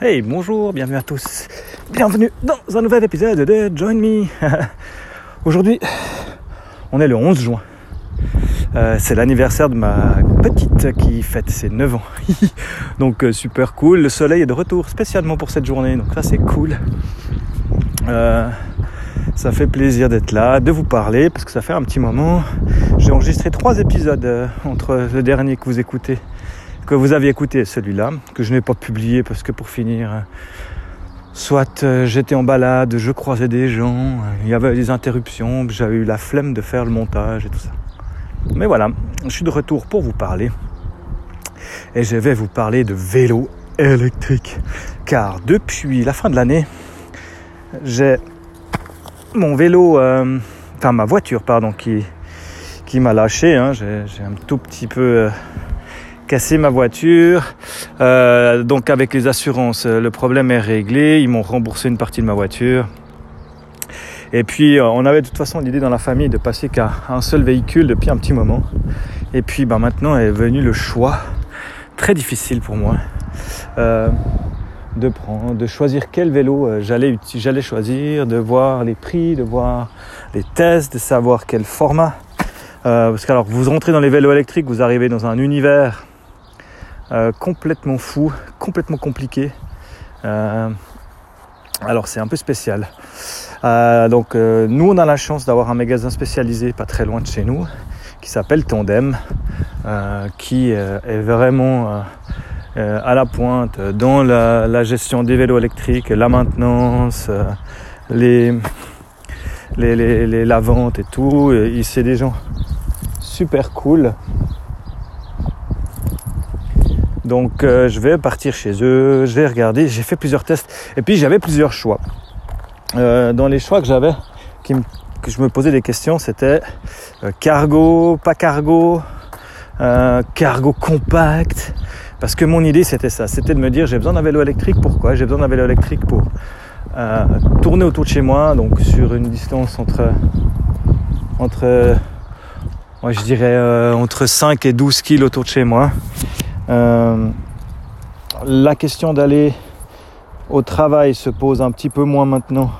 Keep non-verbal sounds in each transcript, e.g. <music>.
Hey, bonjour, bienvenue à tous. Bienvenue dans un nouvel épisode de Join Me. <laughs> Aujourd'hui, on est le 11 juin. Euh, c'est l'anniversaire de ma petite qui fête ses 9 ans. <laughs> donc euh, super cool. Le soleil est de retour spécialement pour cette journée. Donc ça c'est cool. Euh, ça fait plaisir d'être là, de vous parler, parce que ça fait un petit moment. J'ai enregistré trois épisodes entre le dernier que vous écoutez que vous aviez écouté celui-là, que je n'ai pas publié parce que pour finir, soit euh, j'étais en balade, je croisais des gens, il y avait des interruptions, j'avais eu la flemme de faire le montage et tout ça. Mais voilà, je suis de retour pour vous parler. Et je vais vous parler de vélo électrique. Car depuis la fin de l'année, j'ai mon vélo, euh, enfin ma voiture, pardon, qui, qui m'a lâché. Hein. J'ai un tout petit peu euh, cassé ma voiture. Euh, donc avec les assurances, euh, le problème est réglé. Ils m'ont remboursé une partie de ma voiture. Et puis euh, on avait de toute façon l'idée dans la famille de passer qu'à un seul véhicule depuis un petit moment. Et puis bah, maintenant est venu le choix, très difficile pour moi, de prendre, de choisir quel vélo j'allais, j'allais choisir, de voir les prix, de voir les tests, de savoir quel format. Parce que alors vous rentrez dans les vélos électriques, vous arrivez dans un univers euh, complètement fou, complètement compliqué. Euh, alors c'est un peu spécial. Euh, donc nous on a la chance d'avoir un magasin spécialisé pas très loin de chez nous qui s'appelle Tandem, qui est vraiment à la pointe dans la, gestion des vélos électriques, la maintenance, les, les, la vente et tout. C'est des gens super cool. Donc euh, je vais partir chez eux, je vais regarder, j'ai fait plusieurs tests et puis j'avais plusieurs choix. Euh, dans les choix que j'avais, que je me posais des questions, c'était euh, cargo, pas cargo, cargo compact. Parce que mon idée c'était ça, c'était de me dire j'ai besoin d'un vélo électrique, pourquoi? J'ai besoin d'un vélo électrique pour tourner autour de chez moi, donc sur une distance entre, entre moi je dirais entre 5 et 12 km autour de chez moi. Euh, la question d'aller au travail se pose un petit peu moins maintenant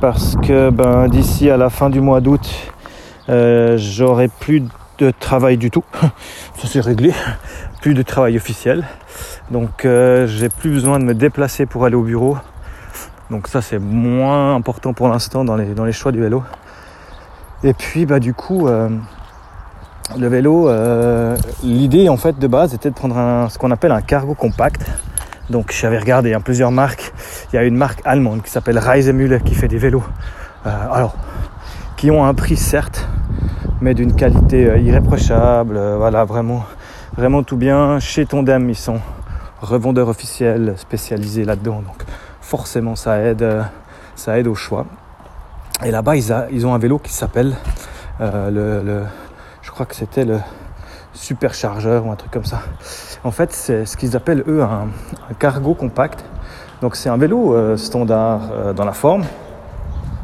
parce que ben, d'ici à la fin du mois d'août, euh, j'aurai plus de travail du tout. <laughs> Ça c'est réglé, plus de travail officiel. Donc euh, j'ai plus besoin de me déplacer pour aller au bureau. Donc ça c'est moins important pour l'instant dans les, choix du vélo. Et puis bah du coup le vélo, euh, l'idée en fait de base était de prendre ce qu'on appelle un cargo compact. Donc j'avais regardé hein, plusieurs marques. Il y a une marque allemande qui s'appelle Reisemüller qui fait des vélos. Euh, alors, qui ont un prix certes, mais d'une qualité euh, irréprochable. Voilà, vraiment, vraiment tout bien. Chez Tondem, ils sont revendeurs officiels spécialisés là-dedans. Donc forcément, ça aide, ça aide au choix. Et là-bas, ils, ont un vélo qui s'appelle le, le je crois que c'était le superchargeur ou un truc comme ça. En fait, c'est ce qu'ils appellent eux un, cargo compact. Donc c'est un vélo euh, standard euh, dans la forme.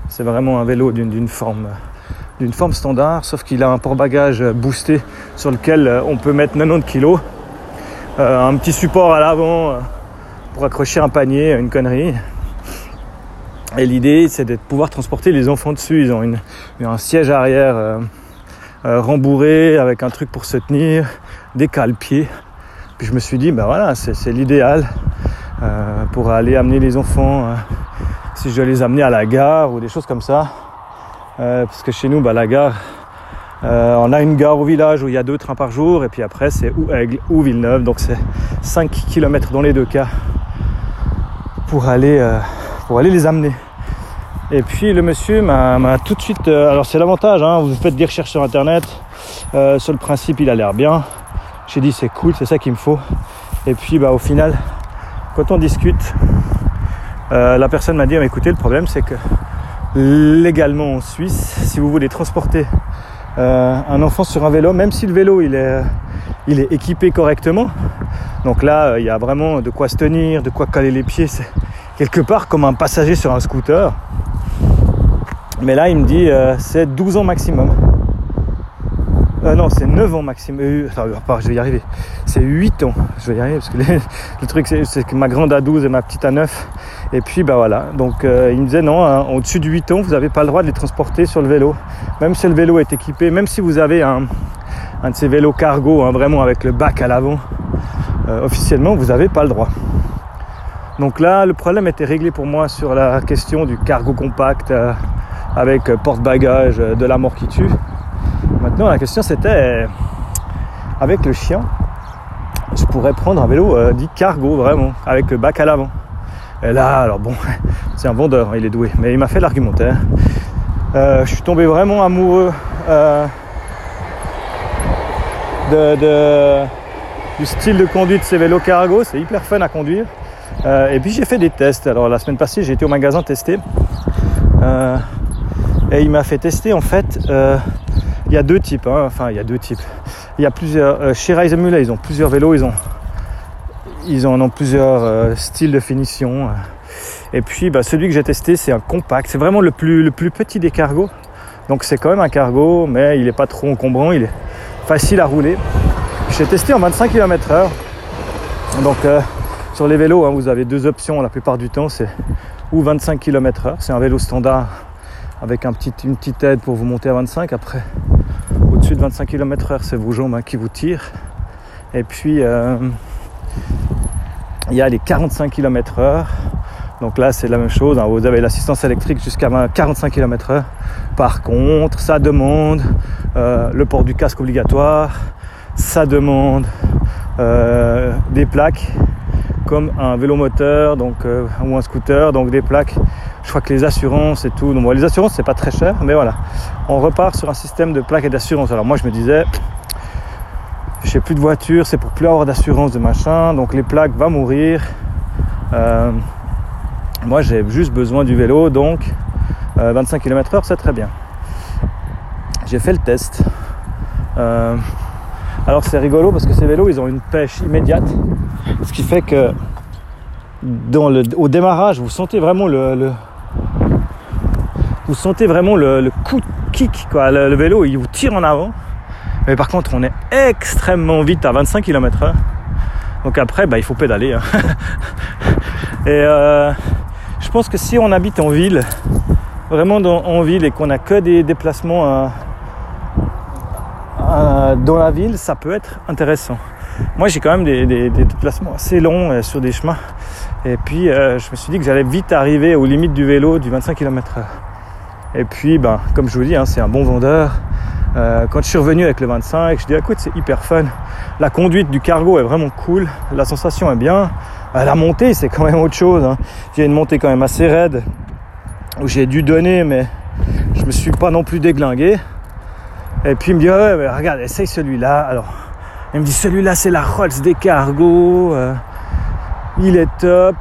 C'est vraiment un vélo d'une forme d'une forme standard, sauf qu'il a un port-bagages boosté sur lequel euh, on peut mettre 90 kg. un petit support à l'avant pour accrocher un panier, une connerie. Et l'idée, c'est de pouvoir transporter les enfants dessus. Ils ont une, un siège arrière euh, rembourré avec un truc pour se tenir, des cale-pieds. Puis je me suis dit, ben voilà, c'est l'idéal euh, pour aller amener les enfants, euh, si je dois les amener à la gare ou des choses comme ça. Euh, parce que chez nous, bah, la gare, on a une gare au village où il y a deux trains par jour, et puis après c'est ou Aigle ou Villeneuve, donc c'est 5 km dans les deux cas pour aller, pour aller les amener. Et puis le monsieur m'a tout de suite... Euh, alors c'est l'avantage, hein, vous faites des recherches sur Internet. Euh, sur le principe, il a l'air bien. J'ai dit c'est cool, c'est ça qu'il me faut. Et puis bah, au final, quand on discute, euh, la personne m'a dit écoutez, le problème c'est que légalement en Suisse, si vous voulez transporter un enfant sur un vélo, même si le vélo il est, il est équipé correctement, donc là il y a vraiment de quoi se tenir, de quoi caler les pieds, c'est quelque part comme un passager sur un scooter. Mais là, il me dit euh, c'est 12 ans maximum. Euh, non, c'est 9 ans maximum. Euh, enfin, je vais y arriver. C'est 8 ans. Je vais y arriver parce que <laughs> le truc, c'est que ma grande a 12 et ma petite a 9. Et puis, bah voilà. Donc, euh, il me disait non, hein, au-dessus de 8 ans, vous n'avez pas le droit de les transporter sur le vélo. Même si le vélo est équipé, même si vous avez un, de ces vélos cargo, hein, vraiment avec le bac à l'avant, officiellement, vous n'avez pas le droit. Donc là, le problème était réglé pour moi sur la question du cargo compact avec porte-bagages de la mort qui tue. Maintenant, la question c'était, avec le chien, je pourrais prendre un vélo euh, dit cargo, vraiment, avec le bac à l'avant. Et là, alors bon, <laughs> c'est un vendeur, hein, il est doué, mais il m'a fait l'argumentaire. Euh, je suis tombé vraiment amoureux euh, du style de conduite de ces vélos cargo, c'est hyper fun à conduire. et puis j'ai fait des tests. Alors la semaine passée, j'ai été au magasin tester. Et il m'a fait tester en fait il y a deux types, hein. enfin il y a deux types. Il y a plusieurs. Euh, chez Rise Mullet, ils ont plusieurs vélos, ils ont, ils en ont plusieurs euh, styles de finition. Et puis bah, celui que j'ai testé, c'est un compact. C'est vraiment le plus, le plus petit des cargos. Donc c'est quand même un cargo, mais il n'est pas trop encombrant, il est facile à rouler. J'ai testé en 25 km/h. Donc euh, sur les vélos, hein, vous avez deux options la plupart du temps, c'est ou 25 km/h, c'est un vélo standard avec une petite aide pour vous monter à 25. Après, au-dessus de 25 km/h, c'est vos jambes hein, qui vous tirent. Et puis, euh, il y a les 45 km/h. Donc là, c'est la même chose. Hein. Vous avez l'assistance électrique jusqu'à 45 km/h. Par contre, ça demande euh, le port du casque obligatoire. Ça demande euh, des plaques comme un vélo moteur donc, ou un scooter, donc des plaques je crois que les assurances et tout. Donc, les assurances, c'est pas très cher, mais voilà. On repart sur un système de plaques et d'assurance. Alors, moi, je me disais, j'ai plus de voiture, c'est pour plus avoir d'assurance de machin. Donc, les plaques vont mourir. Euh, moi, j'ai juste besoin du vélo, donc 25 km/h, c'est très bien. J'ai fait le test. Euh, alors, c'est rigolo parce que ces vélos, ils ont une pêche immédiate. Ce qui fait que au démarrage, vous sentez vraiment le, vous sentez vraiment le, coup de kick, quoi. Le, vélo, il vous tire en avant. Mais par contre, on est extrêmement vite à 25 km/h. Donc après, bah, il faut pédaler. Hein. <laughs> et euh, je pense que si on habite en ville, vraiment en ville, et qu'on a que des déplacements dans la ville, ça peut être intéressant. Moi, j'ai quand même des, des, déplacements assez longs euh, sur des chemins. Et puis, euh, je me suis dit que j'allais vite arriver aux limites du vélo du 25 km/h. Et puis, ben, comme je vous dis, hein, c'est un bon vendeur. Euh, quand je suis revenu avec le 25, je dis écoute, c'est hyper fun. La conduite du cargo est vraiment cool. La sensation est bien. Euh, la montée, c'est quand même autre chose. Hein. J'ai une montée quand même assez raide où j'ai dû donner, mais je me suis pas non plus déglingué. Et puis il me dit ouais, regarde, essaye celui-là. Alors, il me dit celui-là, c'est la Rolls des cargos. Euh, il est top.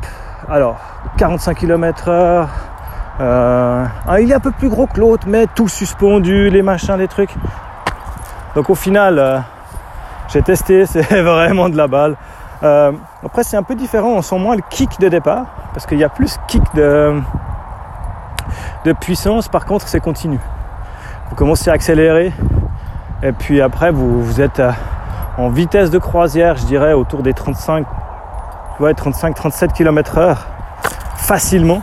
Alors, 45 km/h. Euh, ah, il est un peu plus gros que l'autre, mais tout suspendu, les machins, les trucs. Donc au final, euh, j'ai testé, <laughs> c'est vraiment de la balle. Euh, après, c'est un peu différent, on sent moins le kick de départ, parce qu'il y a plus kick de, puissance, par contre, c'est continu. Vous commencez à accélérer, et puis après, vous, vous êtes en vitesse de croisière, je dirais, autour des 35, ouais, 35-37 km/h facilement.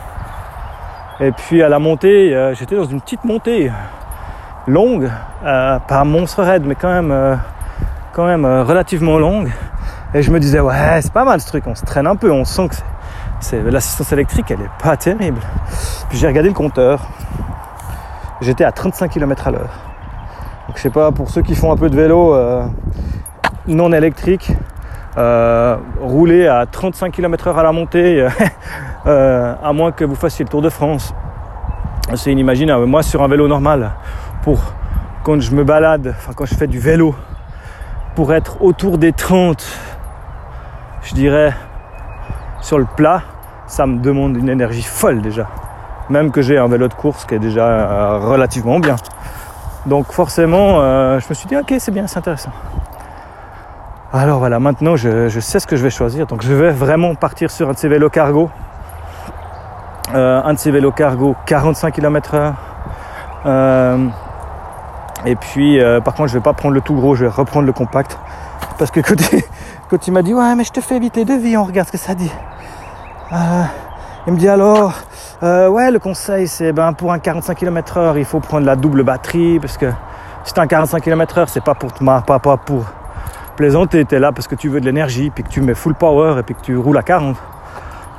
Et puis à la montée, euh, j'étais dans une petite montée longue, euh, pas monstre raide, mais quand même, euh, quand même relativement longue. Et je me disais, ouais, c'est pas mal ce truc, on se traîne un peu, on sent que c'est, l'assistance électrique, elle est pas terrible. Puis j'ai regardé le compteur, j'étais à 35 km à l'heure. Donc je sais pas, pour ceux qui font un peu de vélo non électrique, rouler à 35 km heure à la montée, <laughs> Euh, à moins que vous fassiez le Tour de France. C'est inimaginable. Moi, sur un vélo normal, pour quand je me balade, enfin quand je fais du vélo, pour être autour des 30, je dirais, sur le plat, ça me demande une énergie folle déjà. Même que j'ai un vélo de course qui est déjà euh, relativement bien. Donc forcément, euh, je me suis dit, ok, c'est bien, c'est intéressant. Alors voilà, maintenant je, sais ce que je vais choisir. Donc je vais vraiment partir sur un de ces vélos cargo euh, un de ces vélos cargo 45 km/h. Euh, Et puis, euh, par contre, je vais pas prendre le tout gros, je vais reprendre le compact. Parce que quand il, quand il m'a dit, ouais, mais je te fais vite les devis, on regarde ce que ça dit. Il me dit alors, ouais, le conseil, c'est ben, pour un 45 km/h, il faut prendre la double batterie. Parce que t'as un 45 km/h, c'est pas pour pas, pas pour plaisanter, t'es là parce que tu veux de l'énergie, puis que tu mets full power et puis que tu roules à 40.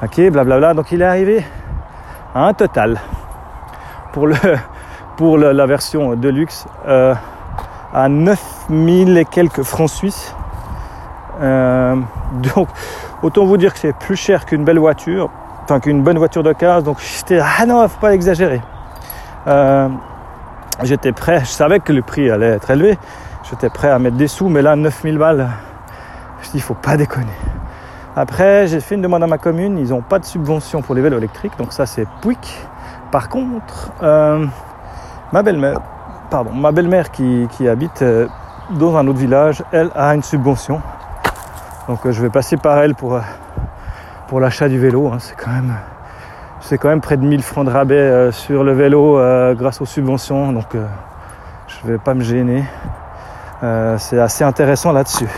Ok, blablabla. Donc il est arrivé à un total pour, le, <laughs> pour la version de luxe euh, à 9000 et quelques francs suisses. Euh, donc autant vous dire que c'est plus cher qu'une belle voiture, enfin qu'une bonne voiture d'occasion. Donc j'étais <laughs> ah non, faut pas exagérer. Euh, j'étais prêt, je savais que le prix allait être élevé. J'étais prêt à mettre des sous, mais là 9000 balles, je dis faut pas déconner. Après, j'ai fait une demande à ma commune, ils n'ont pas de subvention pour les vélos électriques, donc ça c'est Pouic. Par contre, euh, ma belle-mère, pardon, ma belle-mère qui, habite euh, dans un autre village, elle a une subvention. Donc euh, je vais passer par elle pour, pour l'achat du vélo. hein. C'est quand même c'est quand même près de 1000 francs de rabais sur le vélo grâce aux subventions. Donc je vais pas me gêner. Euh, c'est assez intéressant là-dessus.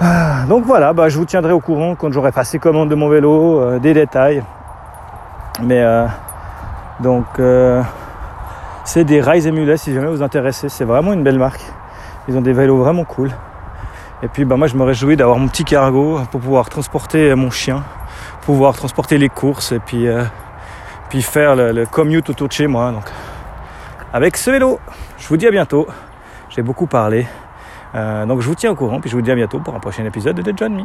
Ah, Donc voilà, bah, je vous tiendrai au courant quand j'aurai passé commande de mon vélo, euh, des détails. Mais euh, donc c'est des Rise Emulets si jamais vous intéressez. C'est vraiment une belle marque. Ils ont des vélos vraiment cool. Et puis bah, moi je me réjouis d'avoir mon petit cargo pour pouvoir transporter mon chien, pouvoir transporter les courses et puis, puis faire le, le commute autour de chez moi. Donc avec ce vélo, je vous dis à bientôt. J'ai beaucoup parlé. Euh, donc je vous tiens au courant, puis je vous dis à bientôt pour un prochain épisode de The John Me.